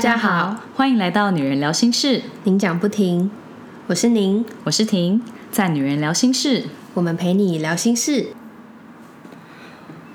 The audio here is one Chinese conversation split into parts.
大家好，欢迎来到女人聊心事，您讲不停，我是您，我是婷，在女人聊心事，我们陪你聊心事。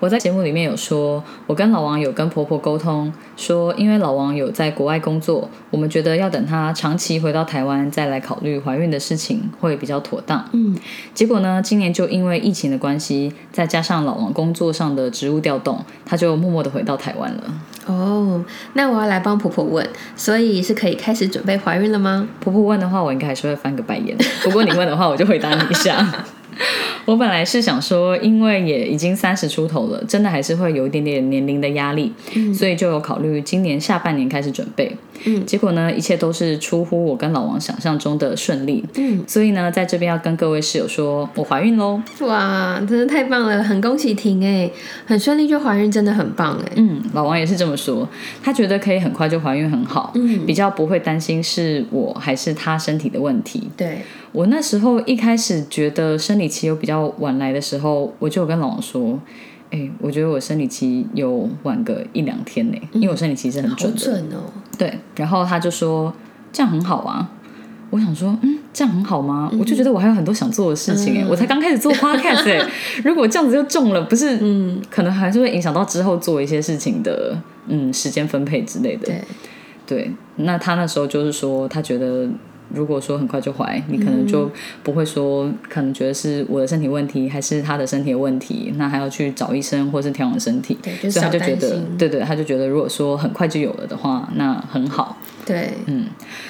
我在节目里面有说，我跟老王有跟婆婆沟通，说因为老王有在国外工作，我们觉得要等他长期回到台湾再来考虑怀孕的事情会比较妥当。嗯，结果呢，今年就因为疫情的关系，再加上老王工作上的职务调动，他就默默的回到台湾了。哦，那我要来帮婆婆问，所以是可以开始准备怀孕了吗？婆婆问的话，我应该还是会翻个白眼。不过你问的话，我就回答你一下。我本来是想说，因为也已经三十出头了，真的还是会有一点点年龄的压力，所以就有考虑今年下半年开始准备。嗯，结果呢，一切都是出乎我跟老王想象中的顺利。嗯，所以呢，在这边要跟各位室友说，我怀孕喽！哇，真的太棒了，很恭喜婷哎，很顺利就怀孕，真的很棒哎。嗯，老王也是这么说，他觉得可以很快就怀孕很好，嗯比较不会担心是我还是他身体的问题。对，我那时候一开始觉得生理期有比较晚来的时候，我就有跟老王说，哎、我觉得我生理期有晚个一两天呢，因为我生理期是很好准的。准哦。对，然后他就说这样很好啊。我想说，嗯，这样很好吗？我就觉得我还有很多想做的事情哎、嗯我才刚开始做 podcast 哎、如果这样子就中了，不是，嗯，可能还是会影响到之后做一些事情的，嗯，时间分配之类的。对，对，那他那时候就是说，他觉得如果说很快就怀，你可能就不会说，可能觉得是我的身体问题，还是他的身体的问题，那还要去找医生或是调养身体。对就所以他就觉得对对，他就觉得如果说很快就有了的话，那很好。对，嗯，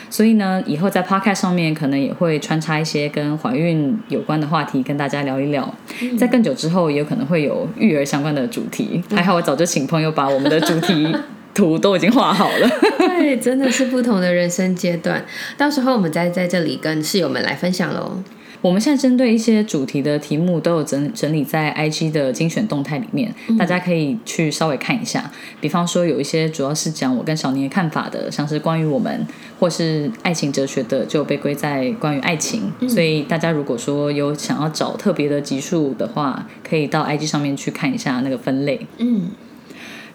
所以呢，以后在 podcast 上面可能也会穿插一些跟怀孕有关的话题，跟大家聊一聊。在更久之后，也有可能会有育儿相关的主题。还好我早就请朋友把我们的主题图都已经画好了。对，真的是不同的人生阶段，到时候我们再在这里跟室友们来分享喽。我们现在针对一些主题的题目都有整整理在 IG 的精选动态里面，大家可以去稍微看一下。比方说有一些主要是讲我跟小宁的看法的，像是关于我们或是爱情哲学的，就被归在关于爱情。所以大家如果说有想要找特别的集数的话，可以到 IG 上面去看一下那个分类。嗯，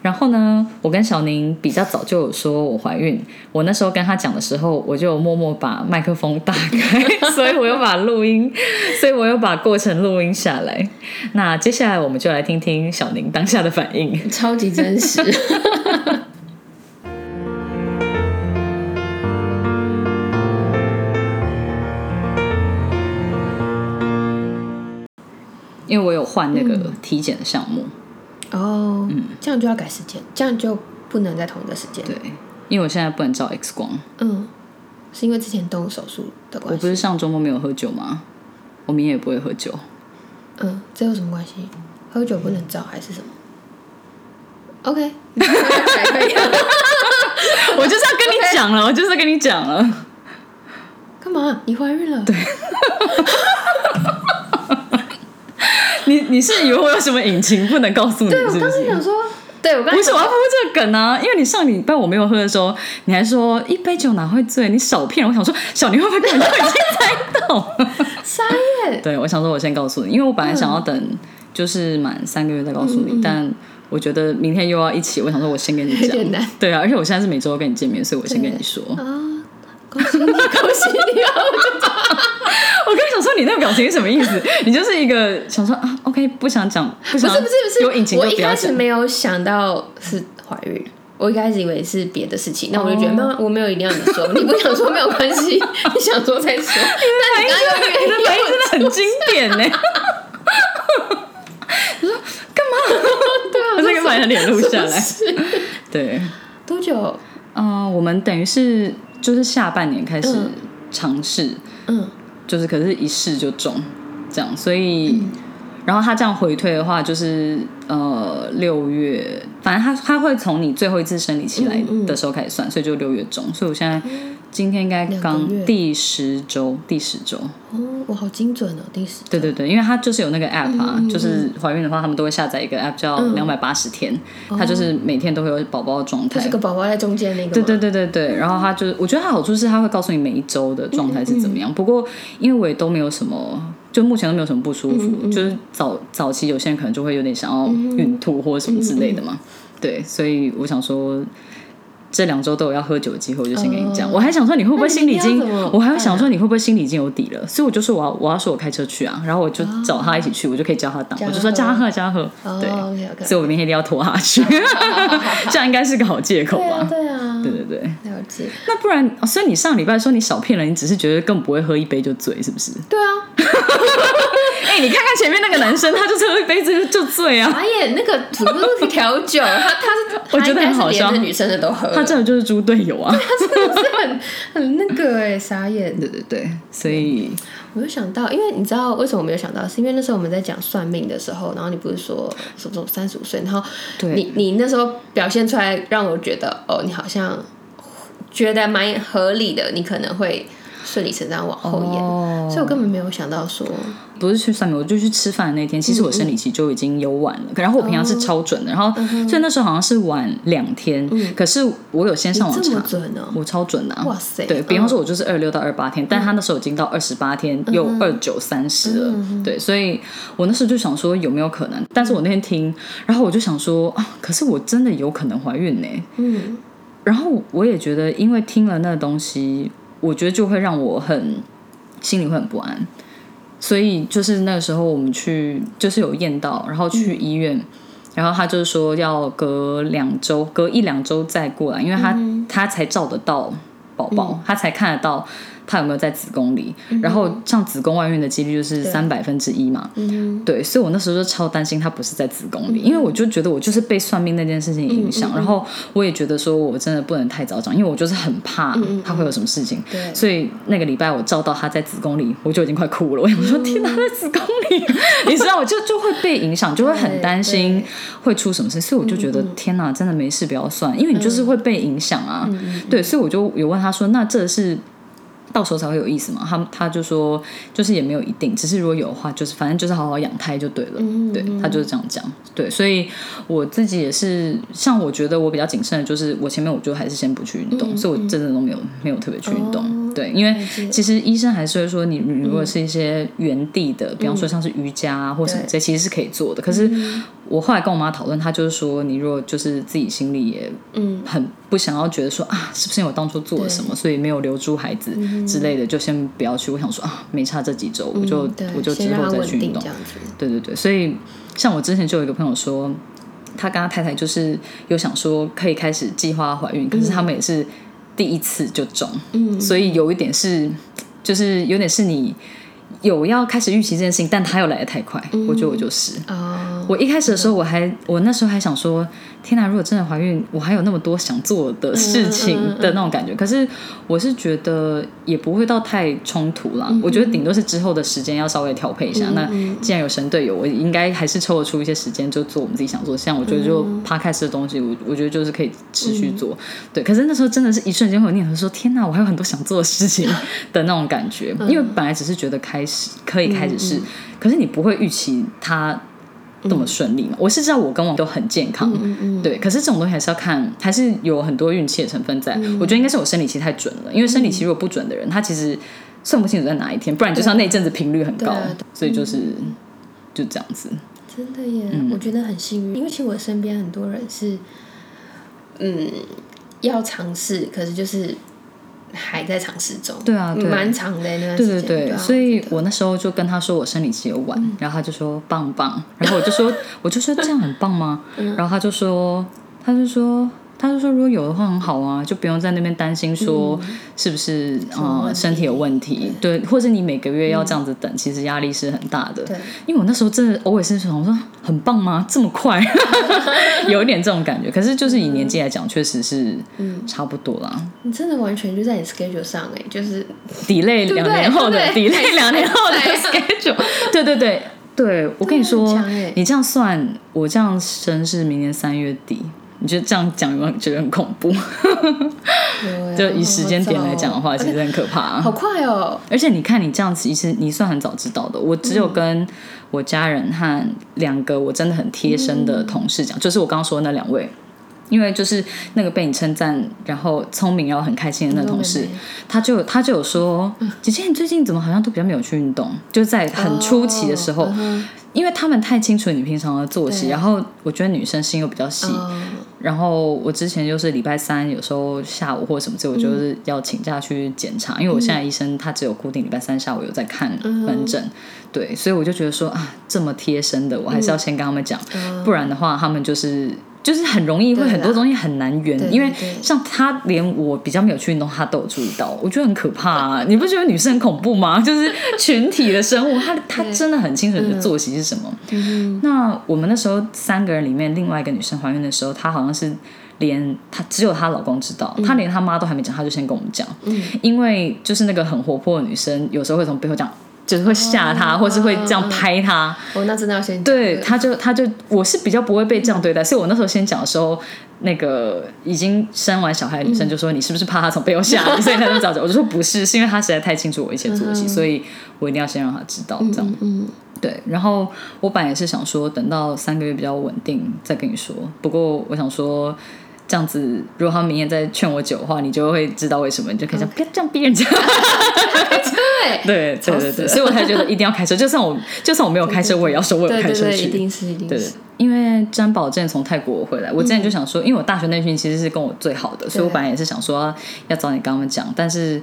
然后呢，我跟小宁比较早就有说我怀孕，我那时候跟他讲的时候，我就默默把麦克风打开，所以我又把录音，所以我又把过程录音下来。那接下来我们就来听听小宁当下的反应。超级真实。因为我有换那个体检的项目，哦，嗯这样就要改时间，这样就不能在同一个时间。对，因为我现在不能照 X 光，嗯，是因为之前动手术的关系。我不是上周末没有喝酒吗？我明天也不会喝酒。嗯，这有什么关系？喝酒不能照还是什么？OK。我就是要跟你讲了，我就是要跟你讲了。干嘛？你怀孕了？对，你你是以为我有什么隐情不能告诉你，对我？刚才想说，对我刚才不是，我要铺这个梗啊！因为你上礼拜我没有喝的时候，你还说一杯酒哪会醉，你少骗人。我想说，小宁会不会根本就已经猜到？傻眼。对，我想说，我先告诉你，因为我本来想要等就是满三个月再告诉你，但我觉得明天又要一起，我想说，我先跟你讲 有点难。对啊，而且我现在是每周都跟你见面，所以我先跟你说。啊，恭喜你，恭喜你啊！我刚想说，你那个表情是什么意思？你就是一个想说啊，OK，不想讲，不不是不是不是，有隐情我一。开始没有想到是怀孕，我一开始以为是别的事情，那我就觉得哦没有，我没有一定要你说，你不想说没有关系，你想说再说。但你刚刚又你的反应真的很经典呢。你说干嘛？对啊，我这个把你的脸录下来。是对，多久？嗯、我们等于是就是下半年开始嗯尝试，嗯，就是可是一试就中，这样，所以。然后他这样回退的话，就是呃六月，反正他他会从你最后一次生理期来的时候开始算，所以就六月中。所以我现在今天应该刚第十周，第十周。哦，我好精准哦，第十。对对对，因为它就是有那个 app 啊，就是怀孕的话，他们都会下载一个 app 叫嗯两百八十天，它就是每天都会有宝宝的状态它是。个宝宝在中间那个吗。对对对对对，然后它就是，我觉得它好处是它会告诉你每一周的状态是怎么样。不过因为我也都没有什么，就目前都没有什么不舒服，就是早早期有些人可能就会有点想要孕吐或者什么之类的嘛。对，所以我想说，这两周都有要喝酒的机会，我就先跟你讲。我还想说你会不会心里已经我还会想说你会不会心里已经有底了，所以我就说我要我要说我开车去啊，然后我就找他一起去，我就可以叫他挡，我就说叫他喝叫他喝，对，所以我明天一定要拖他去，这样应该是个好借口吧？对啊，对对对。了解。那不然，哦所以你上礼拜说你少骗人，你只是觉得根本不会喝一杯就醉，是不是？对啊，哎、你看看前面那个男生，他就是喝一杯就就醉啊，傻眼那个主都是调酒，他他是 我觉得很好笑女生的都喝，他真的就是猪队友啊。他真的是很很那个哎，傻眼。对对对，所以我就想到，因为你知道为什么我没有想到，是因为那时候我们在讲算命的时候，然后你不是说什么什么三十五岁，然后对。你你那时候表现出来让我觉得，哦，你好像觉得蛮合理的，你可能会顺理成章往后延，哦。所以我根本没有想到说，不是去算命，我就去吃饭的那天，其实我生理期就已经有晚了，然后我平常是超准的，然后所以那时候好像是晚两天，可是我有先上网查。准哦，我超准的、啊，哇塞对比方说，我就是二六到二八天，但他那时候已经到二十八天，又二九三十了，对，所以我那时候就想说有没有可能，但是我那天听，然后我就想说啊，可是我真的有可能怀孕呢，嗯。然后我也觉得，因为听了那个东西，我觉得就会让我很心里会很不安，所以就是那个时候我们去，就是有验到，然后去医院，然后他就是说要隔两周，隔一两周再过来，因为他、他才照得到宝宝，他才看得到。他有没有在子宫里？然后像子宫外孕的几率就是三百分之一嘛，嗯对，所以我那时候就超担心他不是在子宫里，因为我就觉得我就是被算命那件事情影嗯响，然后我也觉得说我真的不能太早长，因为我就是很怕他会有什么事情，嗯对。所以那个礼拜我照到他在子宫里，我就已经快哭了，我想说嗯。天哪，在子宫里，你知道，我就就会被影响，就会很担心会出什么事，所以我就觉得天哪，真的没事不要算，因为你就是会被影响啊，对，所以我就有问他说，那这是。到时候才会有意思嘛？他他就说，就是也没有一定，只是如果有的话，就是反正就是好好养胎就对了。对他就是这样讲。对，所以我自己也是，像我觉得我比较谨慎的，就是我前面我就还是先不去运动，所以我真的都没有没有特别去运动。对，因为其实医生还是会说你，如果是一些原地的，比方说像是瑜伽啊或什么这，其实是可以做的。可是我后来跟我妈讨论，她就是说，你如果就是自己心里也嗯。很不想要觉得说啊，是不是因为我当初做了什么，所以没有留住孩子之类的，就先不要去。我想说啊，没差这几周，我就嗯我就之后再去运动对对对，所以像我之前就有一个朋友说，他跟他太太就是有想说可以开始计划怀孕，可是他们也是第一次就中，嗯。所以有一点是，就是有点是你有要开始预期这件事情，但他又来的太快，我觉得我就是。哦，我一开始的时候，我还我那时候还想说，天哪！如果真的怀孕，我还有那么多想做的事情的那种感觉。可是我是觉得也不会到太冲突啦。我觉得顶多是之后的时间要稍微调配一下。那既然有神队友，我应该还是抽得出一些时间，就做我们自己想做的。像我觉得就 podcast 的东西，我我觉得就是可以持续做。对，可是那时候真的是一瞬间会有念头说，天哪！我还有很多想做的事情的那种感觉。因为本来只是觉得开始可以开始试，可是你不会预期它。那么顺利嘛？我是知道我跟我都很健康，对。可是这种东西还是要看，还是有很多运气的成分在。我觉得应该是我生理期太准了，因为生理期如果不准的人，他其实算不清楚在哪一天，不然就像那一阵子频率很高所以就是就这样子。真的耶，嗯我觉得很幸运，因为其实我身边很多人是，嗯，要尝试，可是就是还在尝试中，对啊对。蛮长的那段对时间，对对，啊所以我那时候就跟他说我生理期有晚，然后他就说棒棒，然后我就说我就说这样很棒吗？然后他就说他就说他就说如果有的话很好啊，就不用在那边担心说是不是呃么问题。身体有问题，对，或者你每个月要这样子等，其实压力是很大的。对。因为我那时候真的偶尔是想我说很棒吗？这么快，有一点这种感觉。可是就是以年纪来讲，确实是差不多啦。你真的完全就在你 schedule 上哎，就是 delay 两年后的 delay 两年后的 schedule，对对对。对，我跟你说欸，你这样算，我这样生是明年三月底。你觉得这样讲有没有觉得很恐怖？就以时间点来讲的话，其实很可怕、啊。好快哦，而且你看，你这样子，其实你算很早知道的。我只有跟我家人和两个我真的很贴身的同事讲，就是我刚刚说的那两位。因为就是那个被你称赞，然后聪明，然后很开心的那个同事他就他就有说，姐姐你最近怎么好像都比较没有去运动？就在很初期的时候，因为他们太清楚你平常的作息，然后我觉得女生心又比较细，哦然后我之前就是礼拜三有时候下午或什么之后，我就是要请假去检查，因为我现在医生他只有固定礼拜三下午有在看门诊，对，所以我就觉得说啊，这么贴身的，我还是要先跟他们讲，不然的话他们就是。就是很容易会很多东西很难圆，因为像他连我比较没有去运动，他都有注意到，我觉得很可怕啊！你不觉得女生很恐怖吗？就是群体的生物，她她真的很清楚你的作息是什么。那我们那时候三个人里面，另外一个女生怀孕的时候，她好像是连她只有她老公知道，她连她妈都还没讲，她就先跟我们讲，因为就是那个很活泼的女生，有时候会从背后讲。就是会吓他，或是会这样拍他。哦，那真的要先对，他就他就我是比较不会被这样对待，所以我那时候先讲的时候，那个已经生完小孩的女生就说：“你是不是怕他从背后吓你？”所以他就早讲。我就说不是，是因为他实在太清楚我一些作息，所以我一定要先让他知道这样。嗯，对。然后我本来也是想说，等到三个月比较稳定再跟你说。不过我想说。这样子，如果他明年再劝我酒的话，你就会知道为什么，你就可以讲不要这样逼人家。对对对对对，所以我才觉得一定要开车。就算我 就算我没有开车，我也要说我有开车去。一定是一定是。因为詹宝之前从泰国回来，我之前就想说，因为我大学那群其实是跟我最好的，所以我本来也是想说要找你跟他们讲，但是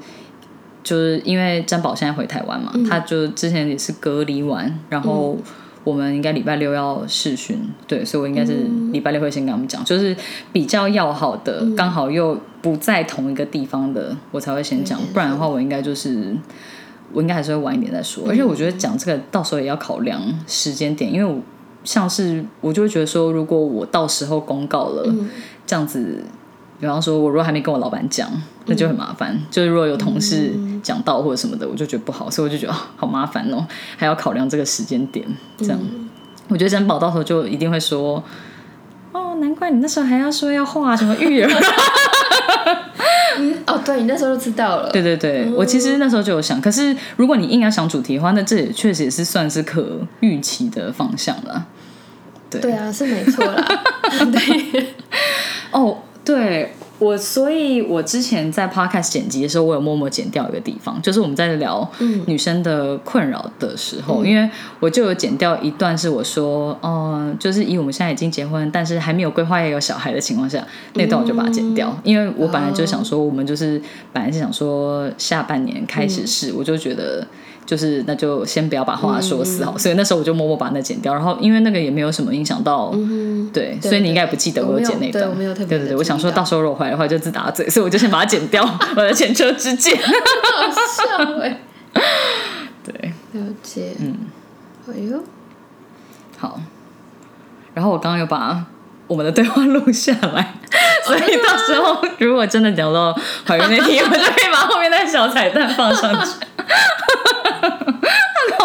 就是因为詹宝现在回台湾嘛，他就之前也是隔离完，然后。我们应该礼拜六要试训，对，所以我应该是礼拜六会先跟他们讲，就是比较要好的，刚好又不在同一个地方的，我才会先讲，不然的话，我应该就是我应该还是会晚一点再说。而且我觉得讲这个到时候也要考量时间点，因为我像是我就会觉得说，如果我到时候公告了这样子。比方说，我如果还没跟我老板讲，那就很麻烦。就是如果有同事讲到或者什么的，我就觉得不好，所以我就觉得好麻烦哦，还要考量这个时间点。这样，我觉得珍宝到时候就一定会说：“哦，难怪你那时候还要说要画什么育儿。”嗯，哦，对你那时候就知道了。对对对，我其实那时候就有想，可是如果你硬要想主题的话，那这也确实也是算是可预期的方向了。对对啊，是没错啦。对，哦。对我，所以我之前在 podcast 剪辑的时候，我有默默剪掉一个地方，就是我们在聊女生的困扰的时候，因为我就有剪掉一段，是我说，哦，就是以我们现在已经结婚，但是还没有规划要有小孩的情况下，那段我就把它剪掉，因为我本来就想说，我们就是本来是想说下半年开始试，我就觉得。就是那就先不要把话说死好，所以那时候我就默默把那剪掉，然后因为那个也没有什么影响到，对，所以你应该不记得我有剪那段，对对对，我想说到时候如果坏的话就自打嘴，所以我就先把它剪掉，我的前车之鉴，好笑哎，对，了解，嗯，哎呦，好，然后我刚刚又把我们的对话录下来，所以到时候如果真的聊到怀孕那天，我就可以把后面那个小彩蛋放上去。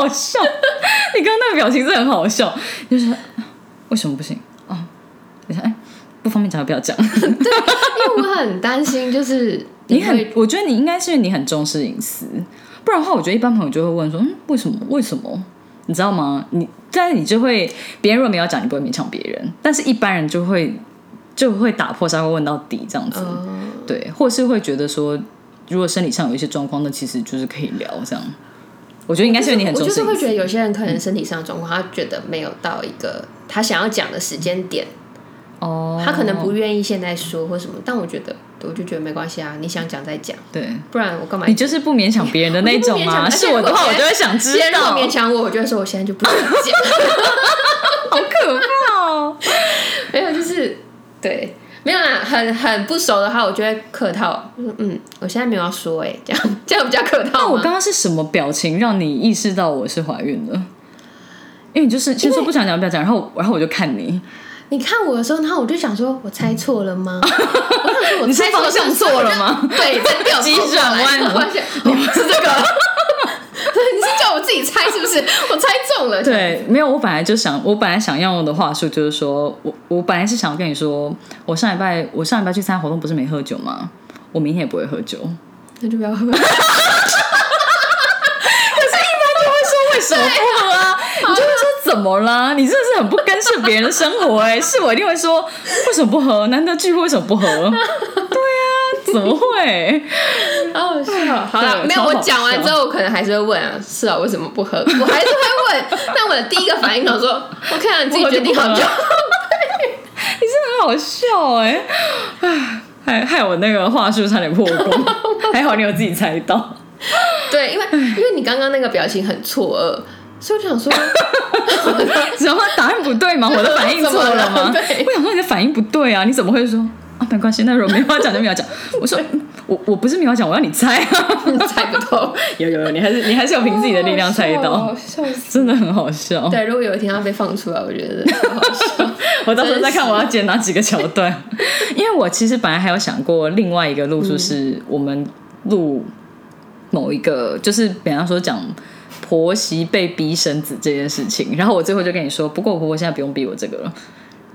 很好笑，你刚刚那个表情是很好笑，就是为什么不行？哦，你看，哎，不方便讲就不要讲。对，因为我很担心，就是 你很，我觉得你应该是你很重视隐私，不然的话，我觉得一般朋友就会问说，嗯，为什么？为什么？你知道吗？你但是你就会，别人如果没有讲，你不会勉强别人，但是一般人就会就会打破砂锅问到底这样子，对，或是会觉得说。如果生理上有一些状况，那其实就是可以聊这样。我觉得应该是你很重视。我就是会觉得有些人可能身体上的状况，他觉得没有到一个他想要讲的时间点。哦。他可能不愿意现在说或什么，但我觉得，我就觉得没关系啊，你想讲再讲。对。不然我干嘛？你就是不勉强别人的那种 吗？是我的话，我就会想知道。勉强我，我就会说我现在就不想讲。好可怕哦！没有，就是对。没有啦，很很不熟的话，我就会客套，嗯，我现在没有要说，哎，这样这样比较客套。那我刚刚是什么表情让你意识到我是怀孕了？因为你就是先说不想讲，不要讲，然后然后我就看你，你看我的时候，然后我就想说，我猜错了吗？我猜方向错了吗？对，在掉急转弯，发现是这个。我自己猜是不是？我猜中了。对，没有，我本来就想，我本来想要的话术就是说，我我本来是想跟你说，我上礼拜我上礼拜去参加活动不是没喝酒吗？我明天也不会喝酒，那就不要喝。可是，一般就会说为什么不喝啊？你就会说怎么啦？你真的是很不干涉别人的生活哎！是我一定会说为什么不喝？难得聚会为什么不喝？对啊，怎么会？好好笑，好了，没有我讲完之后，我可能还是会问啊，是啊，为什么不喝？我还是会问。但我的第一个反应，我说，我看到你自己决定好就。你是很好笑哎，唉，害害我那个话术差点破功，还好你有自己猜到。对，因为因为你刚刚那个表情很错愕，所以我就想说，然后答案不对吗？我的反应错了吗？对我想说你的反应不对啊，你怎么会说啊？没关系，那如果没话讲就没有讲。我说我我不是没有讲，我要你猜啊，猜不透。有有有，你还是你还是有凭自己的力量猜得到，好笑死！真的很好笑。对，如果有一天要被放出来，我觉得很好笑。我到时候再看我要剪哪几个桥段，因为我其实本来还有想过另外一个路数，是我们录某一个，就是比方说讲婆媳被逼生子这件事情，然后我最后就跟你说，不过我婆婆现在不用逼我这个了，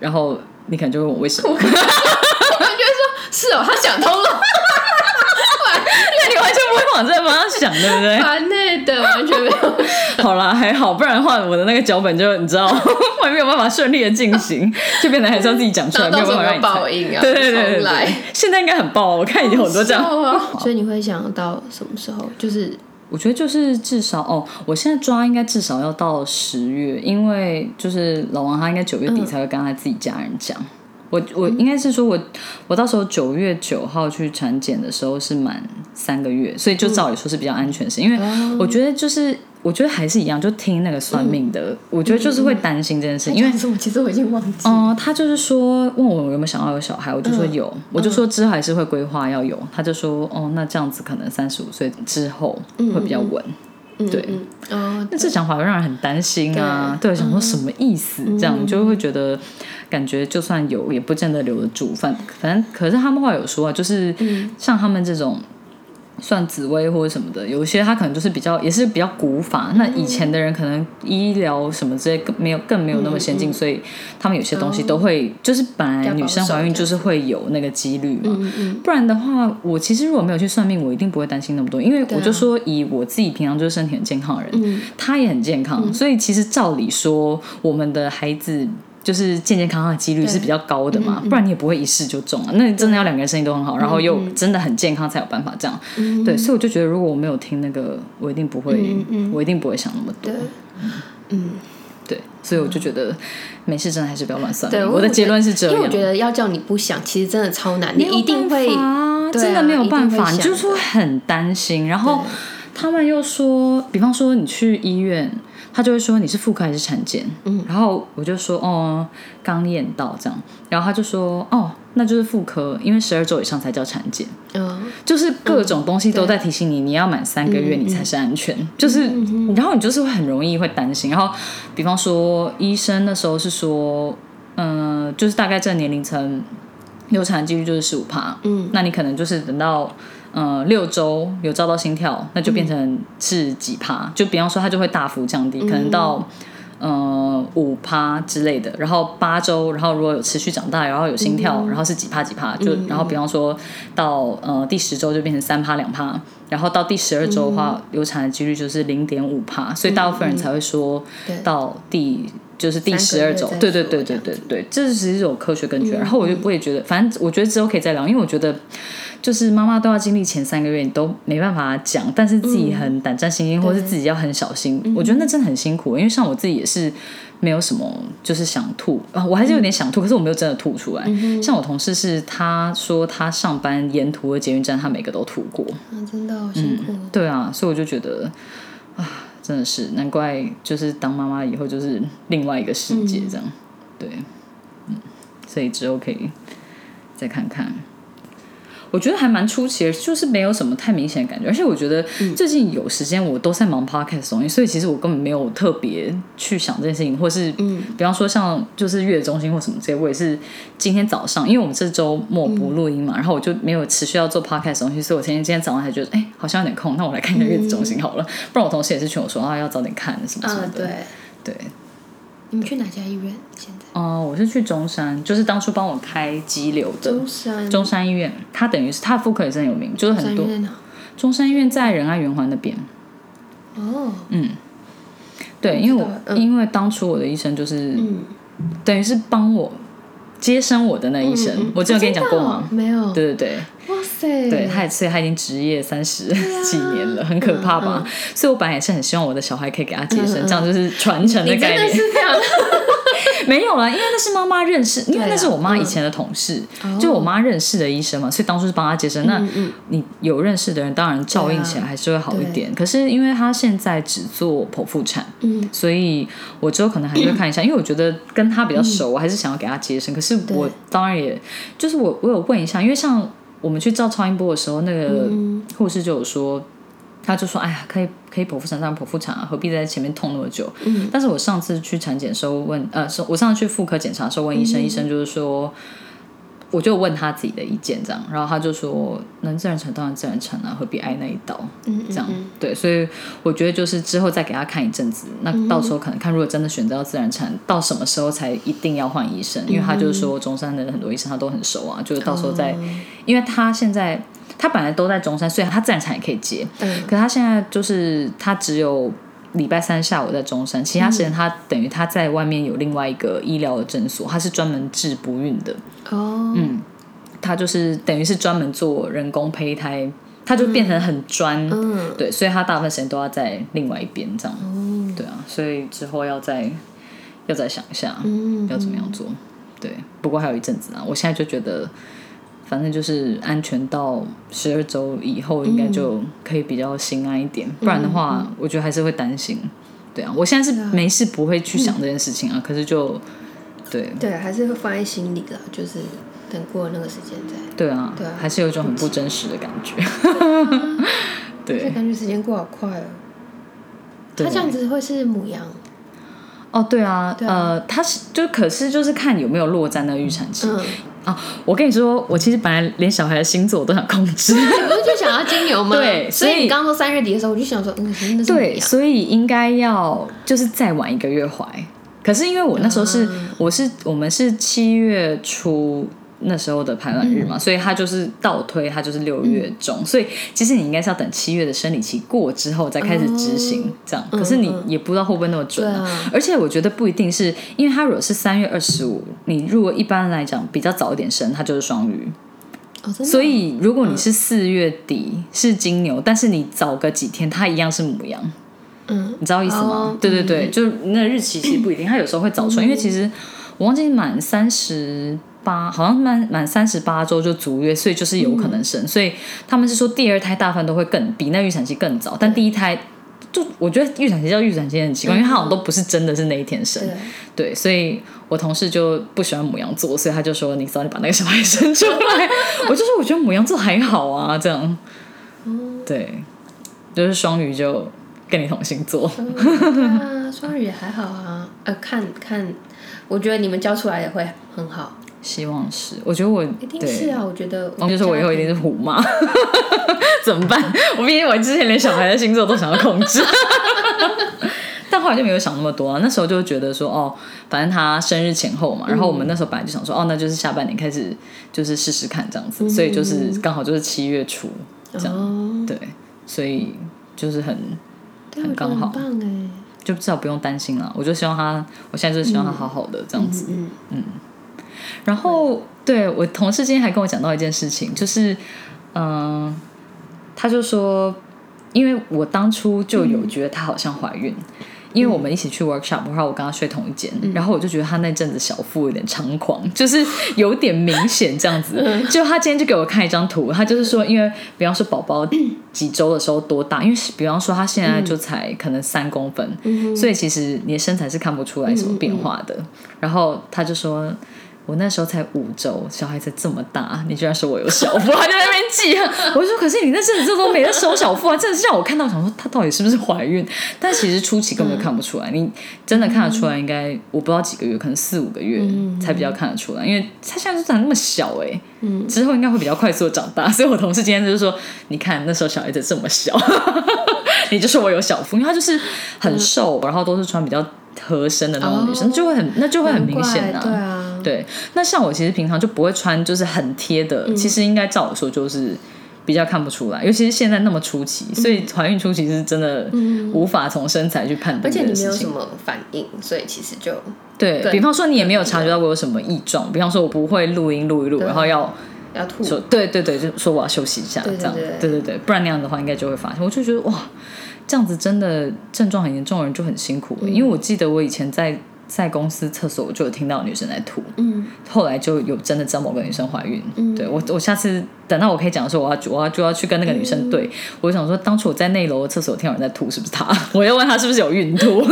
然后你可能就问我为什么，我就会说：“是哦，他想通了。那你完全不会往这个方向想，对不”对？烦内的，完全没有。好啦，还好，不然的话，我的那个脚本就你知道，还没有办法顺利的进行，就变得还是要自己讲出来，没有办法让你猜报应啊！对对对来，现在应该很爆，我看已经有很多这样。所以你会想到什么时候？就是我觉得就是至少哦，我现在抓应该至少要到十月，因为就是老王他应该九月底才会跟他自己家人讲。我我应该是说我我到时候九月九号去产检的时候是满三个月，所以就照理说是比较安全性，因为我觉得就是我觉得还是一样，就听那个算命的，我觉得就是会担心这件事，因为其实我已经忘记。哦、他就是说问我有没有想要有小孩，我就说有，我就说之后还是会规划要有，他就说哦，那这样子可能三十五岁之后会比较稳。对，那这想法会让人很担心啊。对，想说什么意思？这样就会觉得，感觉就算有，也不见得留得住。反反正，可是他们话有说啊，就是像他们这种。算紫薇或者什么的，有一些他可能就是比较也是比较古法。那以前的人可能医疗什么之类更没有更没有那么先进，所以他们有些东西都会就是本来女生怀孕就是会有那个几率嘛。不然的话，我其实如果没有去算命，我一定不会担心那么多，因为我就说以我自己平常就是身体很健康的人，他也很健康，所以其实照理说我们的孩子。就是健健康康的几率是比较高的嘛，不然你也不会一试就中了。那你真的要两个人身体都很好，然后又真的很健康才有办法这样。对，所以我就觉得，如果我没有听那个，我一定不会，我一定不会想那么多。嗯，对，所以我就觉得没事，真的还是不要乱算。对，我的结论是这样。因为我觉得要叫你不想，其实真的超难，你一定会，真的没有办法，你就是会很担心。然后他们又说，比方说你去医院。他就会说你是妇科还是产检，嗯，然后我就说哦，刚验到这样，然后他就说哦，那就是妇科，因为十二周以上才叫产检，嗯，就是各种东西都在提醒你，你要满三个月你才是安全，就是，然后你就是会很容易会担心，然后比方说医生那时候是说，嗯，就是大概这个年龄层流产几率就是十五趴，嗯，那你可能就是等到。呃，六周有遭到心跳，那就变成是几趴？就比方说，它就会大幅降低，可能到呃五趴之类的。然后八周，然后如果有持续长大，然后有心跳，然后是几趴几趴？就然后比方说到呃第十周就变成三趴两趴，然后到第十二周的话，流产的几率就是零点五趴。所以大部分人才会说到第就是第十二周，对对对对对对，这是有科学根据。然后我就我也觉得，反正我觉得之后可以再聊，因为我觉得。就是妈妈都要经历前三个月，你都没办法讲，但是自己很胆战心惊，或是自己要很小心。我觉得那真的很辛苦，因为像我自己也是没有什么，就是想吐啊，我还是有点想吐，可是我没有真的吐出来。像我同事是，他说他上班沿途的捷运站，他每个都吐过，真的好辛苦。对啊，所以我就觉得啊，真的是难怪，就是当妈妈以后就是另外一个世界这样。对，嗯，所以之后可以再看看。我觉得还蛮出奇的，就是没有什么太明显的感觉，而且我觉得最近有时间我都在忙 podcast 东西，所以其实我根本没有特别去想这件事情，或是嗯，比方说像就是月子中心或什么这些，我也是今天早上，因为我们这周末不录音嘛，然后我就没有持续要做 podcast 东西，所以我今天今天早上才觉得，哎，好像有点空，那我来看一下月子中心好了，不然我同事也是劝我说啊，要早点看什么什么的，对。对。你们去哪家医院？现在？哦，我是去中山，就是当初帮我开肌瘤的中山中山医院。它等于是它妇科也是很有名，就是很多。中山医院在仁爱圆环那边。哦。嗯。对，因为我因为当初我的医生就是，等于是帮我接生我的那医生，我之前跟你讲过吗？没有。对对对。哇塞！对，他也所以他已经职业三十 几年了，很可怕吧？所以我本来也是很希望我的小孩可以给他接生，这样就是传承的概念。是这样。没有了，因为那是妈妈认识，因为那是我妈以前的同事，就我妈认识的医生嘛，所以当初是帮她接生。那你有认识的人，当然照应起来还是会好一点。可是因为她现在只做剖腹产，嗯，所以我之后可能还是会看一下，因为我觉得跟她比较熟，我还是想要给她接生。可是我当然也就是我我有问一下，因为像我们去照超音波的时候，那个护士就有说。他就说：“哎呀，可以可以剖腹产，当然剖腹产啊，何必在前面痛那么久？”嗯。但是我上次去产检时候问，呃，我上次去妇科检查时候问医生，医生就是说，我就问他自己的意见这样，然后他就说：“能自然成当然自然成啊，何必挨那一刀？”嗯这样对，所以我觉得就是之后再给他看一阵子，那到时候可能看，如果真的选择要自然产，到什么时候才一定要换医生？因为他就是说中山的很多医生他都很熟啊，就是到时候再，因为他现在。他本来都在中山，虽然他自然产也可以接，嗯，可他现在就是他只有礼拜三下午在中山，其他时间他等于他在外面有另外一个医疗的诊所，他是专门治不孕的。哦，嗯，他就是等于是专门做人工胚胎，他就变成很专，嗯，对，所以他大部分时间都要在另外一边这样，哦，对啊，所以之后要再要再想一下，嗯，要怎么样做，对，不过还有一阵子啊，我现在就觉得。反正就是安全到十二周以后，应该就可以比较心安一点。不然的话，我觉得还是会担心。对啊，我现在是没事不会去想这件事情啊。可是就对对，还是会放在心里的，就是等过那个时间再。对啊，对啊，还是有一种很不真实的感觉。对，感觉时间过好快哦。他这样子会是母羊？哦，对啊，呃，他是就可是就是看有没有落在那预产期。啊，我跟你说，我其实本来连小孩的星座我都想控制，你不是就想要金牛吗？对，所以你刚刚说三月底的时候，我就想说，嗯，真的是对，所以应该要就是再晚一个月怀。可是因为我那时候是，我是我们是七月初。那时候的排卵日嘛，所以它就是倒推，它就是六月中，所以其实你应该是要等七月的生理期过之后再开始执行这样。可是你也不知道会不会那么准啊。而且我觉得不一定是因为它如果是三月二十五，你如果一般来讲比较早一点生，它就是双鱼。所以如果你是四月底是金牛，但是你早个几天，它一样是母羊。嗯，你知道意思吗？对对对，就那日期其实不一定，它有时候会早出，因为其实我忘记满三十。八好像满满三十八周就足月，所以就是有可能生。所以他们是说第二胎大部分都会更比那预产期更早，但第一胎就我觉得预产期叫预产期很奇怪，因为他好像都不是真的是那一天生。对，所以我同事就不喜欢母羊座，所以他就说你早点把那个小孩生出来。我就说我觉得母羊座还好啊，这样。对，就是双鱼就跟你同星座。啊，双鱼也还好啊。呃，看看，我觉得你们教出来也会很好。希望是，我觉得我一定是啊，我觉得，我就是我以后一定是虎妈，怎么办？我毕竟我之前连小孩的星座都想要控制，但后来就没有想那么多啊。那时候就觉得说，哦，反正他生日前后嘛，然后我们那时候本来就想说，哦，那就是下半年开始就是试试看这样子，所以就是刚好就是七月初这样，对，所以就是很很刚好，棒哎，就至少不用担心了。我就希望他，我现在就是希望他好好的这样子，嗯。嗯。然后，对我同事今天还跟我讲到一件事情，就是，嗯，他就说，因为我当初就有觉得她好像怀孕，因为我们一起去 workshop，然后我跟她睡同一间，然后我就觉得她那阵子小腹有点猖狂，就是有点明显这样子。就他今天就给我看一张图，他就是说，因为比方说宝宝几周的时候多大，因为比方说他现在就才可能三公分，所以其实你的身材是看不出来什么变化的。然后他就说。我那时候才五周，小孩子这么大，你居然说我有小腹，还在那边记恨。我就说，可是你那阵子这都没在收小腹啊，真的是让我看到，想说她到底是不是怀孕？但其实初期根本看不出来，你真的看得出来，应该我不知道几个月，可能四五个月才比较看得出来，因为她现在就长那么小哎，之后应该会比较快速的长大。所以我同事今天就是说，你看那时候小孩子这么小，你就说我有小腹，因为她就是很瘦，然后都是穿比较。合身的那种女生就会很，那就会很明显啊。对啊，对。那像我其实平常就不会穿，就是很贴的。其实应该照我说，就是比较看不出来。尤其是现在那么初期，所以怀孕初期是真的无法从身材去判断。而且你没有什么反应，所以其实就对比方说，你也没有察觉到我有什么异状。比方说，我不会录音录一录，然后要要吐。说对对对，就说我要休息一下，这样对对对，不然那样的话应该就会发现。我就觉得哇。这样子真的症状很严重的人就很辛苦，因为我记得我以前在在公司厕所我就有听到女生在吐，嗯，后来就有真的知道某个女生怀孕，嗯，对我我下次等到我可以讲的时候，我要我要就要去跟那个女生对，我想说当初我在内楼厕所听到人在吐，是不是她？我要问她是不是有孕吐？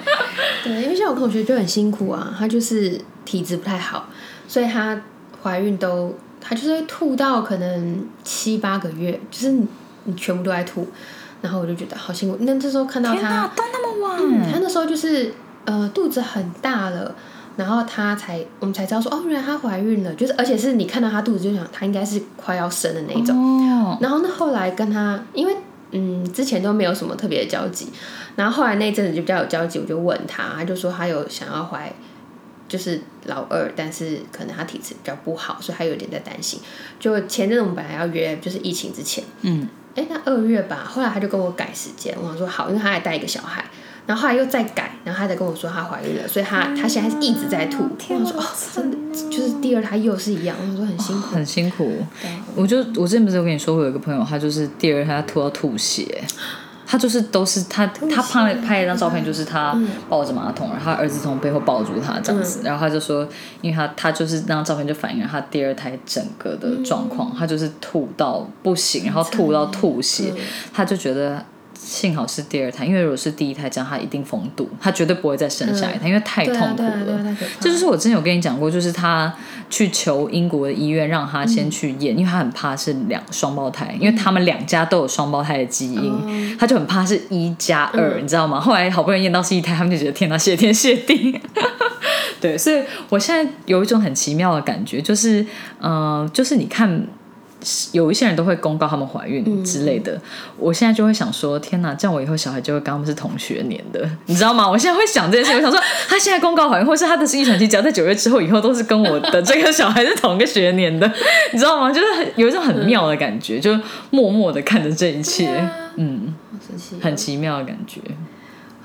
对，因为像我同学就很辛苦啊，她就是体质不太好，所以她怀孕都她就是会吐到可能七八个月，就是你全部都在吐，然后我就觉得好辛苦。那这时候看到她都那么晚，她那时候就是。呃，肚子很大了，然后她才我们才知道说，哦，原来她怀孕了，就是而且是你看到她肚子就想她应该是快要生的那种。哦。然后那，后来跟她，因为嗯之前都没有什么特别的交集，然后后来那阵子就比较有交集，我就问她，她就说她有想要怀，就是老二，但是可能她体质比较不好，所以她有点在担心。就前阵子我们本来要约，就是疫情之前，嗯，哎，那二月吧，后来她就跟我改时间，我想说好，因为她还带一个小孩。然后后来又再改，然后她才跟我说她怀孕了，所以她她现在是一直在吐。我说哦，真的就是第二胎又是一样。我说很辛苦，很辛苦。我就我之前不是有跟你说，我有一个朋友，他就是第二胎吐到吐血，他就是都是他他拍拍一张照片，就是他抱着马桶，然后他儿子从背后抱住他这样子，然后他就说，因为他他就是那张照片就反映了他第二胎整个的状况，他就是吐到不行，然后吐到吐血，他就觉得。幸好是第二胎，因为如果是第一胎，这样他一定封肚，他绝对不会再生下一胎，因为太痛苦了。这就是我之前有跟你讲过，就是他去求英国的医院让他先去验，因为他很怕是两双胞胎，因为他们两家都有双胞胎的基因，他就很怕是一加二，你知道吗？后来好不容易验到是一胎，他们就觉得天哪，谢天谢地。对，所以我现在有一种很奇妙的感觉，就是，嗯，就是你看。有一些人都会公告他们怀孕之类的，我现在就会想说，天哪，这样我以后小孩就会跟他们是同学年的，你知道吗？我现在会想这件事，我想说，他现在公告怀孕，或是他的是遗传期，只要在九月之后，以后都是跟我的这个小孩是同一个学年的，你知道吗？就是很有一种很妙的感觉，就默默的看着这一切，嗯，很奇妙的感觉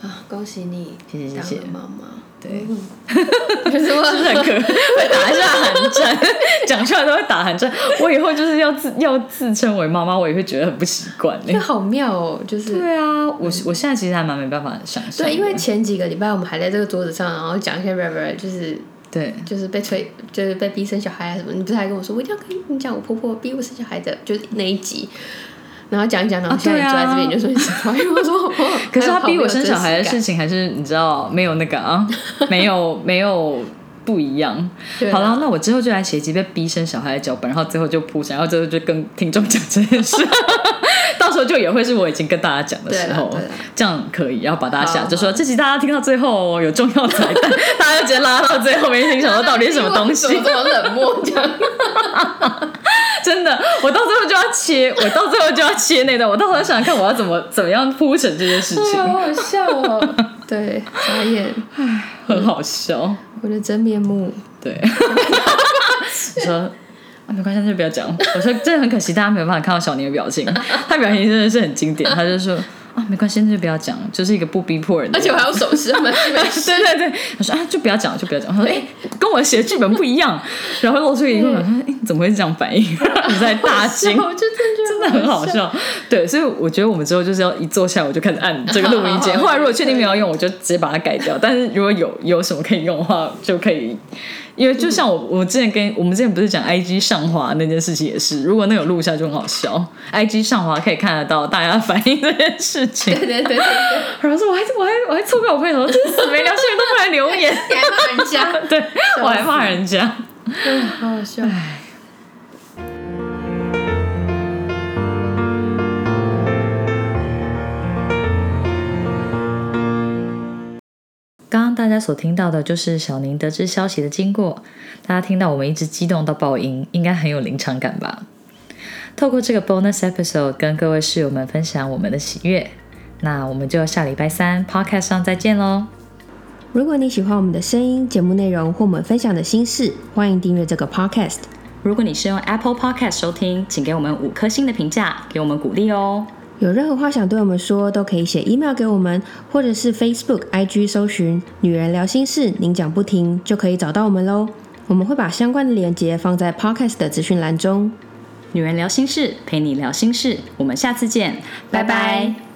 啊！恭喜你，谢谢谢谢妈妈。对，是不 是很可会打一下寒战？讲出来都会打寒战。我以后就是要自要自称为妈妈，我也会觉得很不习惯。那好妙哦，就是对啊，我我现在其实还蛮没办法想象。对，因为前几个礼拜我们还在这个桌子上，然后讲一些 rap，就是对，就是被催，就是被逼生小孩啊什么。你不是还跟我说，我一定要跟你讲我婆婆逼我生小孩的，就是那一集。然后讲一讲，然后现在坐在这边就说你是怀孕。我说，可是他逼我生小孩的事情，还是你知道没有那个啊，没有没有不一样。好了，那我之后就来写几被逼生小孩的脚本，然后最后就铺上，然后最后就跟听众讲这件事。到时候就也会是我已经跟大家讲的时候，这样可以，然后把大家吓，就说这集大家听到最后有重要彩蛋，大家就直接拉到最后，没听想说到底是什么东西，这么冷漠这样。真的，我到最后就要切，我到最后就要切那段，我到时候想想看我要怎么怎么样铺成这件事情。好好笑哦，对，眨眼，唉，很好笑，我的真面目。对，你说。没关系，就不要讲。我说真的很可惜，大家没有办法看到小宁的表情。他表情真的是很经典。他就说啊，没关系，那就不要讲，就是一个不逼迫人。而且我还有手势，他们 对对对。他说啊，就不要讲，就不要讲。他说哎，跟我写的剧本不一样。然后露出一个，他说哎，怎么会这样反应？你在大惊，我就真的很好笑。对，所以我觉得我们之后就是要一坐下，我就开始按这个录音键。后来如果确定没有用，我就直接把它改掉。但是如果有有什么可以用的话，就可以。因为就像我，我之前跟我们之前不是讲 I G 上滑那件事情也是，如果那有录下就很好笑。I G 上滑可以看得到大家 反应这件事情。对对对对。然后说我还我还我还错怪我朋友说，真是没良心人都不来留言，你还骂人家？对，我还骂人家。对，好好笑。刚刚大家所听到的就是小宁得知消息的经过。大家听到我们一直激动到爆音，应该很有临场感吧？透过这个 bonus episode 跟各位室友们分享我们的喜悦。那我们就下礼拜三 podcast 上再见喽！如果你喜欢我们的声音、节目内容或我们分享的心事，欢迎订阅这个 podcast。如果你是用 Apple Podcast 收听，请给我们五颗星的评价，给我们鼓励哦！有任何话想对我们说，都可以写 email 给我们，或者是 Facebook、IG 搜寻“女人聊心事”，您讲不停就可以找到我们喽。我们会把相关的链接放在 Podcast 的资讯栏中。女人聊心事，陪你聊心事，我们下次见，拜拜。